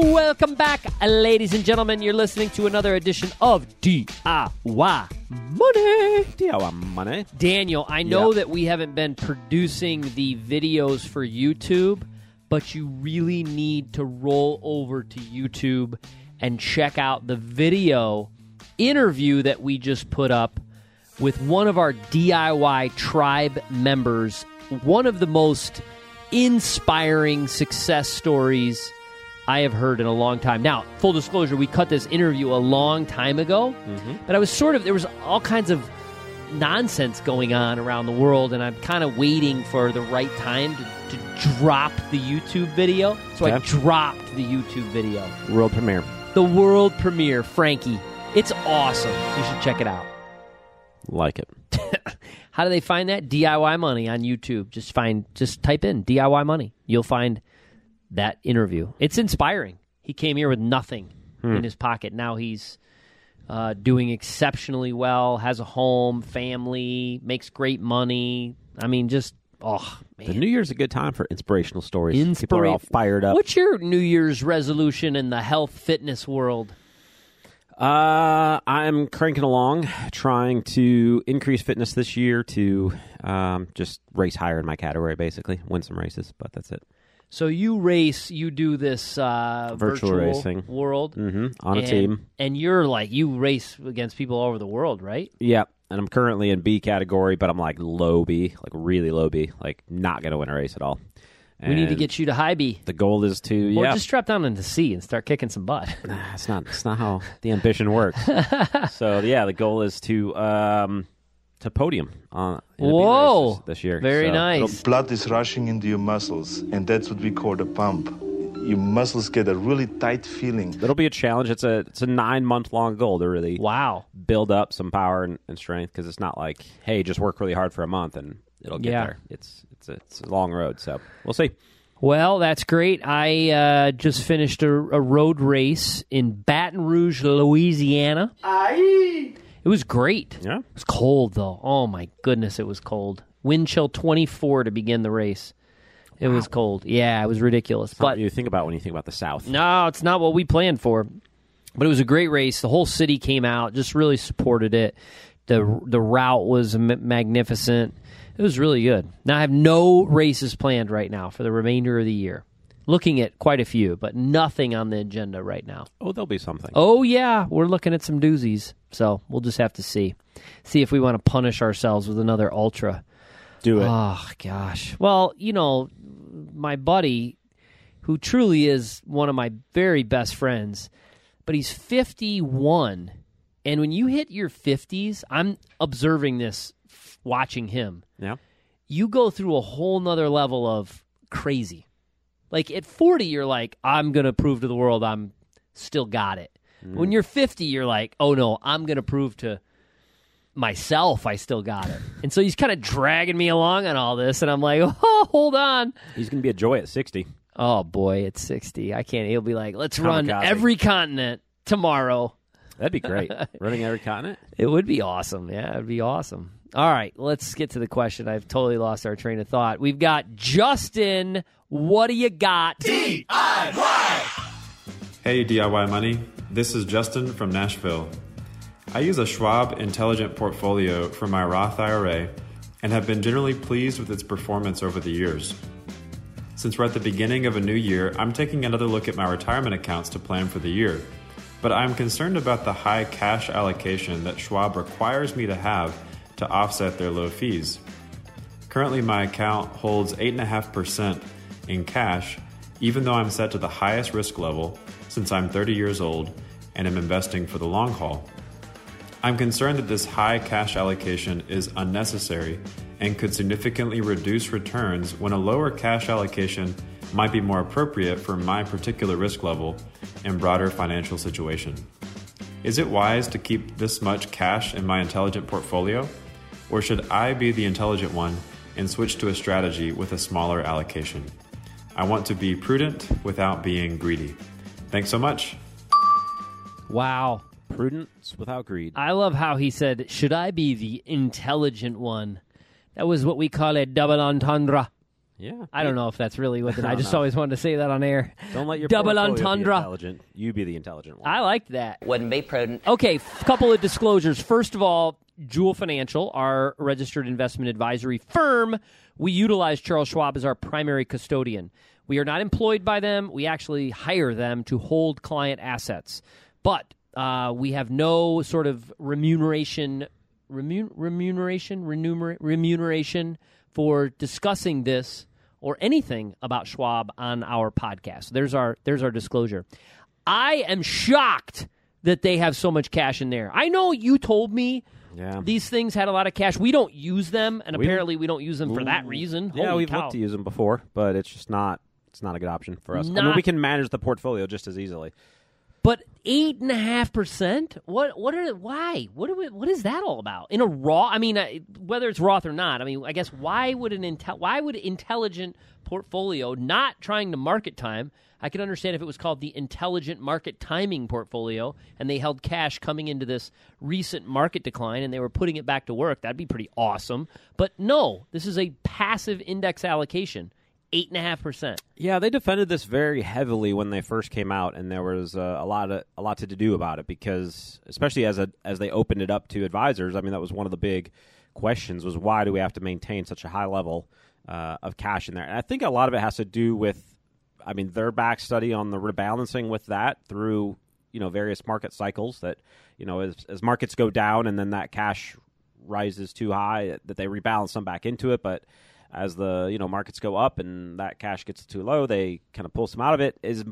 Welcome back, ladies and gentlemen. You're listening to another edition of DIY Money. DIY Money. Daniel, I know Yep. that we haven't been producing the videos for YouTube, but you really need to roll over to YouTube and check out the video interview that we just put up with one of our DIY tribe members. One of the most inspiring success stories I have heard in a long time. Now, full disclosure, we cut this interview a long time ago, mm-hmm. but I was sort of, there was all kinds of nonsense going on around the world, and I'm kind of waiting for the right time to, to drop the YouTube video. So I dropped the YouTube video. World premiere. The world premiere, Frankie. It's awesome. You should check it out. Like it. How do they find that? DIY money on YouTube. Just find just type in DIY money. You'll find that interview. It's inspiring. He came here with nothing in his pocket. Now he's uh, doing exceptionally well, has a home, family, makes great money. I mean, just oh The. New Year's a good time for inspirational stories. People are all fired up. What's your New Year's resolution in the health fitness world? Uh, I'm cranking along, trying to increase fitness this year to um, just race higher in my category, basically win some races. But that's it. So you race, you do this uh, Virtual racing. world hmm On a and, team. and you're like you race against people all over the world, right? Yep. And I'm currently in B category, but I'm like low B, like really low B, like not going to win a race at all. We need to get you to high B, the goal is to or yeah. just drop down into C and start kicking some butt. Nah, it's not It's not how the ambition works. so yeah, the goal is to um to podium on in the B Whoa. races this year. Very So nice. Blood is rushing into your muscles, and that's what we call the pump. Your muscles get a really tight feeling. It'll be a challenge. It's a it's a nine month long goal to really Wow. build up some power and, and strength because it's not like hey just work really hard for a month and it'll get Yeah. there. It's it's a, it's a long road. So we'll see. Well, that's great. I uh, just finished a, a road race in Baton Rouge, Louisiana. It was great. Yeah. It was cold though. Oh my goodness, it was cold. Wind chill 24 to begin the race. It was cold. Yeah, it was ridiculous. But But you think about when you think about the South. no, it's not what we planned for. But it was a great race. The whole city came out, just really supported it. the The route was m- magnificent. It was really good. Now I have no races planned right now for the remainder of the year. Looking at quite a few, but nothing on the agenda right now. Oh, there'll be something. Oh yeah, we're looking at some doozies. So we'll just have to see, see if we want to punish ourselves with another ultra. Do it. Oh gosh. Well, you know, my buddy, who truly is one of my very best friends, but he's fifty-one, and when you hit your fifties, I'm observing this, watching him. yeah. You go through a whole nother level of crazy. Like at forty, you're like, I'm gonna prove to the world I'm still got it. When you're 50, you're like, oh no, I'm going to prove to myself I still got it. And so he's kind of dragging me along on all this. And I'm like, oh, hold on. He's going to be a joy at 60. Oh boy, it's 60. I can't. He'll be like, let's run every continent tomorrow. That'd be great. Running every continent. It would be awesome. Yeah, it'd be awesome. All right, let's get to the question. I've totally lost our train of thought. We've got Justin. What do you got? DIY! Hey, DIY Money. This is Justin from Nashville. I use a Schwab Intelligent Portfolio for my Roth IRA and have been generally pleased with its performance over the years. Since we're at the beginning of a new year, I'm taking another look at my retirement accounts to plan for the year. But I'm concerned about the high cash allocation that Schwab requires me to have to offset their low fees. Currently, my account holds 8.5% in cash, even though I'm set to the highest risk level since I'm 30 years old and am investing for the long haul. I'm concerned that this high cash allocation is unnecessary and could significantly reduce returns when a lower cash allocation might be more appropriate for my particular risk level and broader financial situation. Is it wise to keep this much cash in my intelligent portfolio? Or should I be the intelligent one and switch to a strategy with a smaller allocation? I want to be prudent without being greedy. Thanks so much. Wow. Prudence without greed. I love how he said, Should I be the intelligent one? That was what we call a double entendre. yeah. I don't know if that's really what it I just No. always wanted to say that on air. Don't let your double portfolio be entendre. intelligent. You be the intelligent one. I liked that. Wouldn't be prudent. Okay, f- couple of disclosures. First of all, Jewel Financial, our registered investment advisory firm, we utilize Charles Schwab as our primary custodian. We are not employed by them. We actually hire them to hold client assets. But uh, we have no sort of remuneration, remun- remuneration, remuner- remuneration for discussing this or anything about Schwab on our podcast. There's our there's our disclosure. I am shocked that they have so much cash in there. I know you told me Yeah. these things had a lot of cash. We don't use them, and We- apparently we don't use them for that reason. Yeah, Holy we've cow. looked to use them before, but it's just not. It's not a good option for us. I mean, we can manage the portfolio just as easily. But eight and a half percent. What? What are? Why? What? Are we, what is that all about? In a Roth? I mean, uh, whether it's Roth or not. I mean, I guess why would an intel? Why would intelligent portfolio not trying to market time? I could understand if it was called the intelligent market timing portfolio, and they held cash coming into this recent market decline, and they were putting it back to work. That'd be pretty awesome. But no, this is a passive index allocation, eight and a half percent. Yeah, they defended this very heavily when they first came out, and there was uh, a lot of a lot to do about it because, especially as a as they opened it up to advisors. I mean, that was one of the big questions: was why do we have to maintain such a high level uh, of cash in there? And I think a lot of it has to do with, I mean, their back study on the rebalancing with that through you know various market cycles. That you know as as markets go down and then that cash rises too high, that they rebalance some back into it, but as the you know markets go up and that cash gets too low, they kind of pull some out of it. Is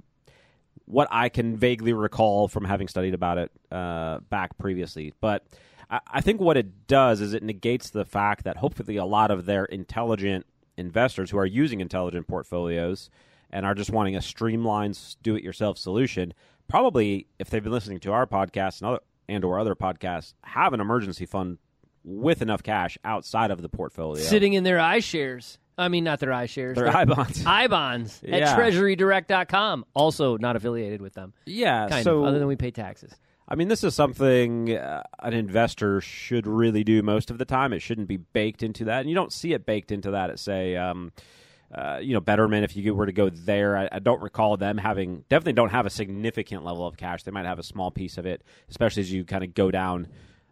what I can vaguely recall from having studied about it uh, back previously. But I, I think what it does is it negates the fact that hopefully a lot of their intelligent investors who are using intelligent portfolios and are just wanting a streamlined do-it-yourself solution, probably if they've been listening to our podcast and other and or other podcasts, have an emergency fund with enough cash outside of the portfolio. Sitting in their iShares. I mean, not their iShares. Their iBonds. iBonds at Yeah. treasurydirect.com. Also not affiliated with them. Yeah, Kind so of, other than we pay taxes. I mean, this is something uh, an investor should really do most of the time. It shouldn't be baked into that, and you don't see it baked into that at say, um, uh, you know, Betterment. If you were to go there, I, I don't recall them having definitely don't have a significant level of cash. They might have a small piece of it, especially as you kind of go down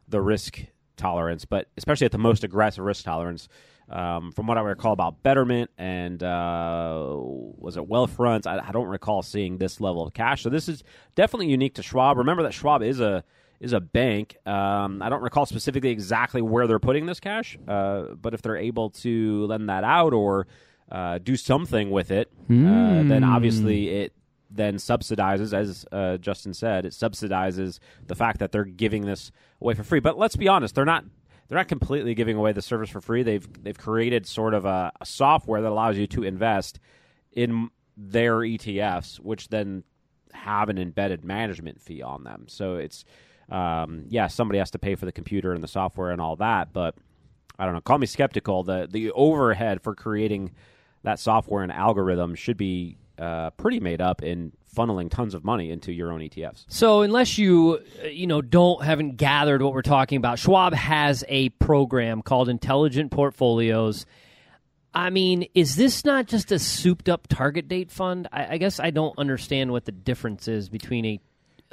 the risk tolerance, but especially at the most aggressive risk tolerance. Um, from what I recall about Betterment and uh, was it Wealthfront, I, I don't recall seeing this level of cash. So this is definitely unique to Schwab. Remember that Schwab is a is a bank. Um, I don't recall specifically exactly where they're putting this cash, uh, but if they're able to lend that out or uh, do something with it, uh, then obviously it then subsidizes, as uh, Justin said, it subsidizes the fact that they're giving this away for free. But let's be honest, they're not they're not completely giving away the service for free. They've they've created sort of a, a software that allows you to invest in their ETFs, which then have an embedded management fee on them. So it's um, yeah, somebody has to pay for the computer and the software and all that, but I don't know. Call me skeptical. The the overhead for creating that software and algorithm should be uh, pretty made up in funneling tons of money into your own ETFs. So unless you uh, you know don't haven't gathered what we're talking about, Schwab has a program called Intelligent Portfolios. I mean, is this not just a souped up target date fund? I, I guess I don't understand what the difference is between a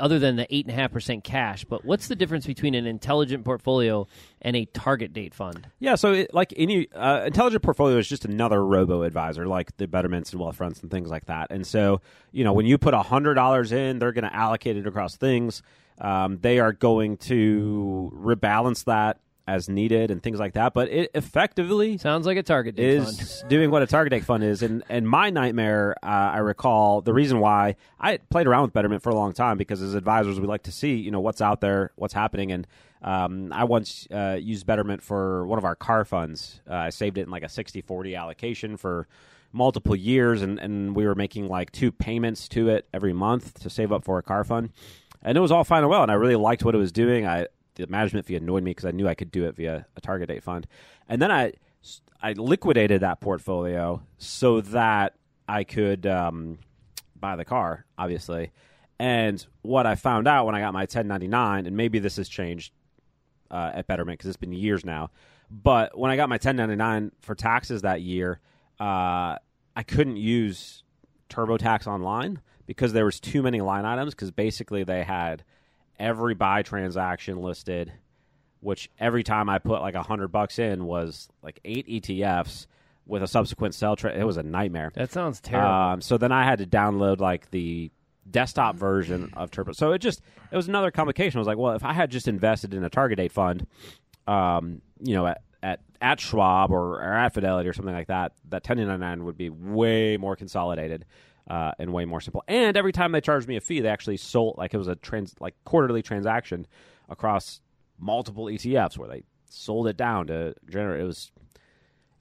other than the eight and a half percent cash. But what's the difference between an intelligent portfolio and a target date fund? Yeah, so it, like any uh, intelligent portfolio is just another robo advisor, like the Betterments and Wealthfronts and things like that. And so, you know, when you put hundred dollars in, they're going to allocate it across things. Um, they are going to rebalance that as needed and things like that. But it effectively Sounds like a target date fund. is doing what a target date fund is. And and my nightmare, uh, I recall the reason why I played around with Betterment for a long time because as advisors we like to see you know what's out there, what's happening, and um, I once uh, used Betterment for one of our car funds. Uh, I saved it in like a 60-40 allocation for multiple years, and, and we were making like two payments to it every month to save up for a car fund, and it was all fine and well, and I really liked what it was doing. I the management fee annoyed me because I knew I could do it via a target date fund, and then I I liquidated that portfolio so that I could um, buy the car, obviously. And what I found out when I got my 1099, and maybe this has changed uh, at Betterment because it's been years now, but when I got my 1099 for taxes that year, uh, I couldn't use TurboTax online because there was too many line items. Because basically they had every buy transaction listed, which every time I put like a hundred bucks in was like eight ETFs with a subsequent sell trade. It was a nightmare. That sounds terrible. Um, so then I had to download like the desktop version of Turbo. So it just it was another complication. I was like, well, if I had just invested in a target date fund, um, you know, at at, at Schwab or, or at Fidelity or something like that, that 1099 would be way more consolidated. Uh, and way more simple. And every time they charged me a fee, they actually sold like it was a trans like quarterly transaction across multiple ETFs where they sold it down to generate. It was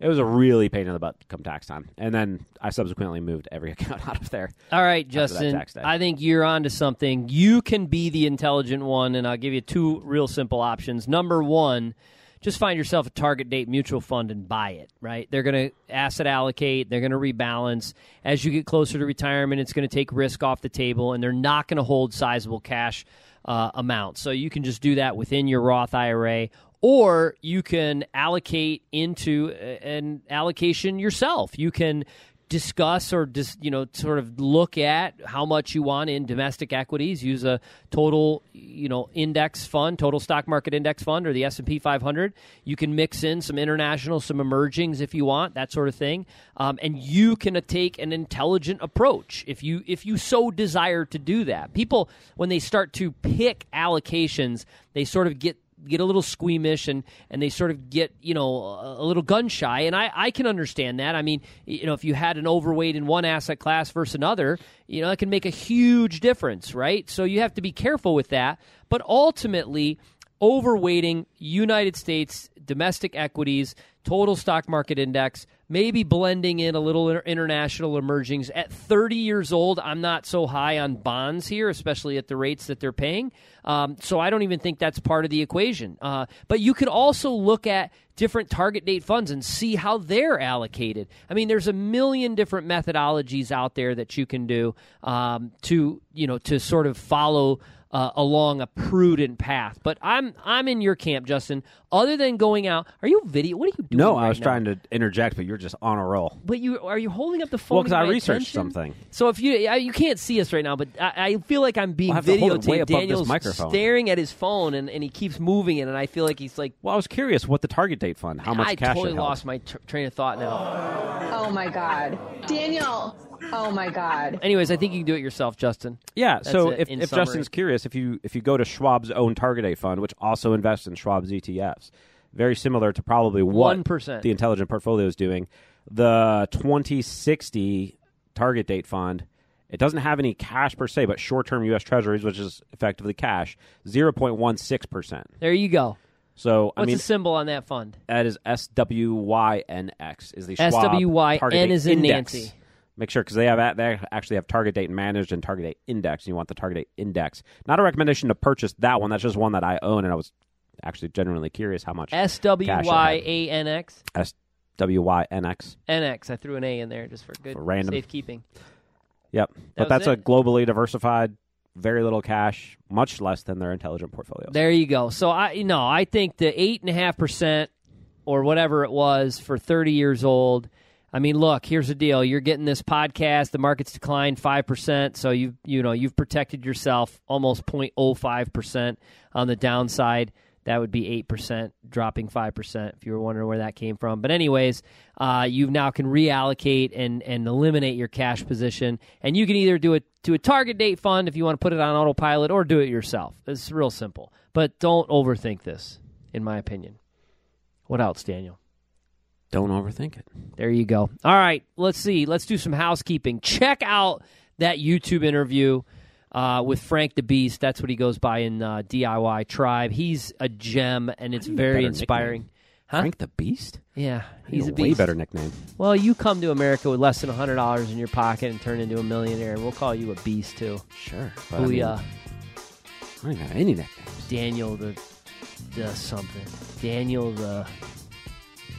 it was a really pain in the butt come tax time. And then I subsequently moved every account out of there. All right, Justin. I think you're onto something. You can be the intelligent one, and I'll give you two real simple options. Number one, just find yourself a target date mutual fund and buy it, right? They're going to asset allocate, they're going to rebalance. As you get closer to retirement, it's going to take risk off the table, and they're not going to hold sizable cash uh, amounts. So you can just do that within your Roth IRA. Or you can allocate into an allocation yourself. You can discuss or just you know sort of look at how much you want in domestic equities. Use a total you know index fund total stock market index fund or the S&P 500 you can mix in some international some emergings if you want that sort of thing. Um, and you can take an intelligent approach if you if you so desire to do that. People when they start to pick allocations they sort of get get a little squeamish and and they sort of get you know a, little gun shy and I, I can understand that. I mean you know if you had an overweight in one asset class versus another you know that can make a huge difference right? So you have to be careful with that. But ultimately overweighting United States domestic equities total stock market index maybe blending in a little inter- international emergings. At 30 years old i'm not so high on bonds here especially at the rates that they're paying. Um, so i don't even think that's part of the equation. Uh, but you could also look at different target date funds and see how they're allocated. I mean there's a million different methodologies out there that you can do um, to you know to sort of follow uh, along a prudent path. But I'm I'm in your camp, Justin. Other than going out, are you video? What are you doing? No, I was now? trying to interject, but you're just on a roll. But you are you holding up the phone? Well, because I researched attention? something. So if you I, you can't see us right now, but I, I feel like I'm being I'll have to hold it way videotaped. Daniel's microphone. staring at his phone, and, and he keeps moving it, and I feel like he's like. Well, I was curious what the target date fund, how much I cash totally it held. lost my tr- train of thought now. Oh my God. Daniel. Oh my God. Anyways, I think you can do it yourself, Justin. Yeah. That's so it if, in if summary. Justin's curious, if you if you go to Schwab's own target date fund, which also invests in Schwab's ETFs, very similar to probably what 1%. the Intelligent Portfolio is doing, the 2060 target date fund. It doesn't have any cash per se, but short-term U.S. Treasuries, which is effectively cash, zero point one six percent. There you go. So I What's mean, the symbol on that fund? that is SWYNX is the Schwab SWYN target date is in index. Nancy. Make sure because they have they actually have target date managed and target date index. And you want the target date index. Not a recommendation to purchase that one. That's just one that I own, and I was actually genuinely curious how much S W Y A N X. SWYNX. NX. I threw an A in there just for good For random. safekeeping. Yep, but was that's a globally diversified, very little cash, much less than their intelligent portfolios. There you go. So I you know I think the eight and a half percent or whatever it was for thirty years old. I mean, look, here's the deal. You're getting this podcast. The market's declined five percent, so you you know you've protected yourself almost 0.05 percent on the downside. That would be eight percent, dropping five percent. If you were wondering where that came from, but anyways, uh, you now can reallocate and and eliminate your cash position, and you can either do it to a target date fund if you want to put it on autopilot, or do it yourself. It's real simple, but don't overthink this, in my opinion. What else, Daniel? Don't overthink it. There you go. All right, let's see. Let's do some housekeeping. Check out that YouTube interview uh, with Frank the Beast. That's what he goes by in uh, DIY Tribe. He's a gem, and it's very inspiring. Huh? Frank the Beast? Yeah, he's a way beast. better nickname. Well, you come to America with less than hundred dollars in your pocket and turn into a millionaire, and we'll call you a beast too. Sure. But I, mean, Booyah, I don't got any nicknames. Daniel the the something. Daniel the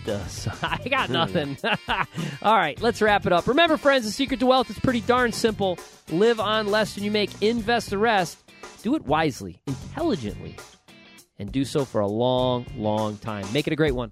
the. I got nothing. All right, let's wrap it up. Remember, friends, the secret to wealth is pretty darn simple. Live on less than you make. Invest the rest. Do it wisely, intelligently, and do so for a long, long time. Make it a great one.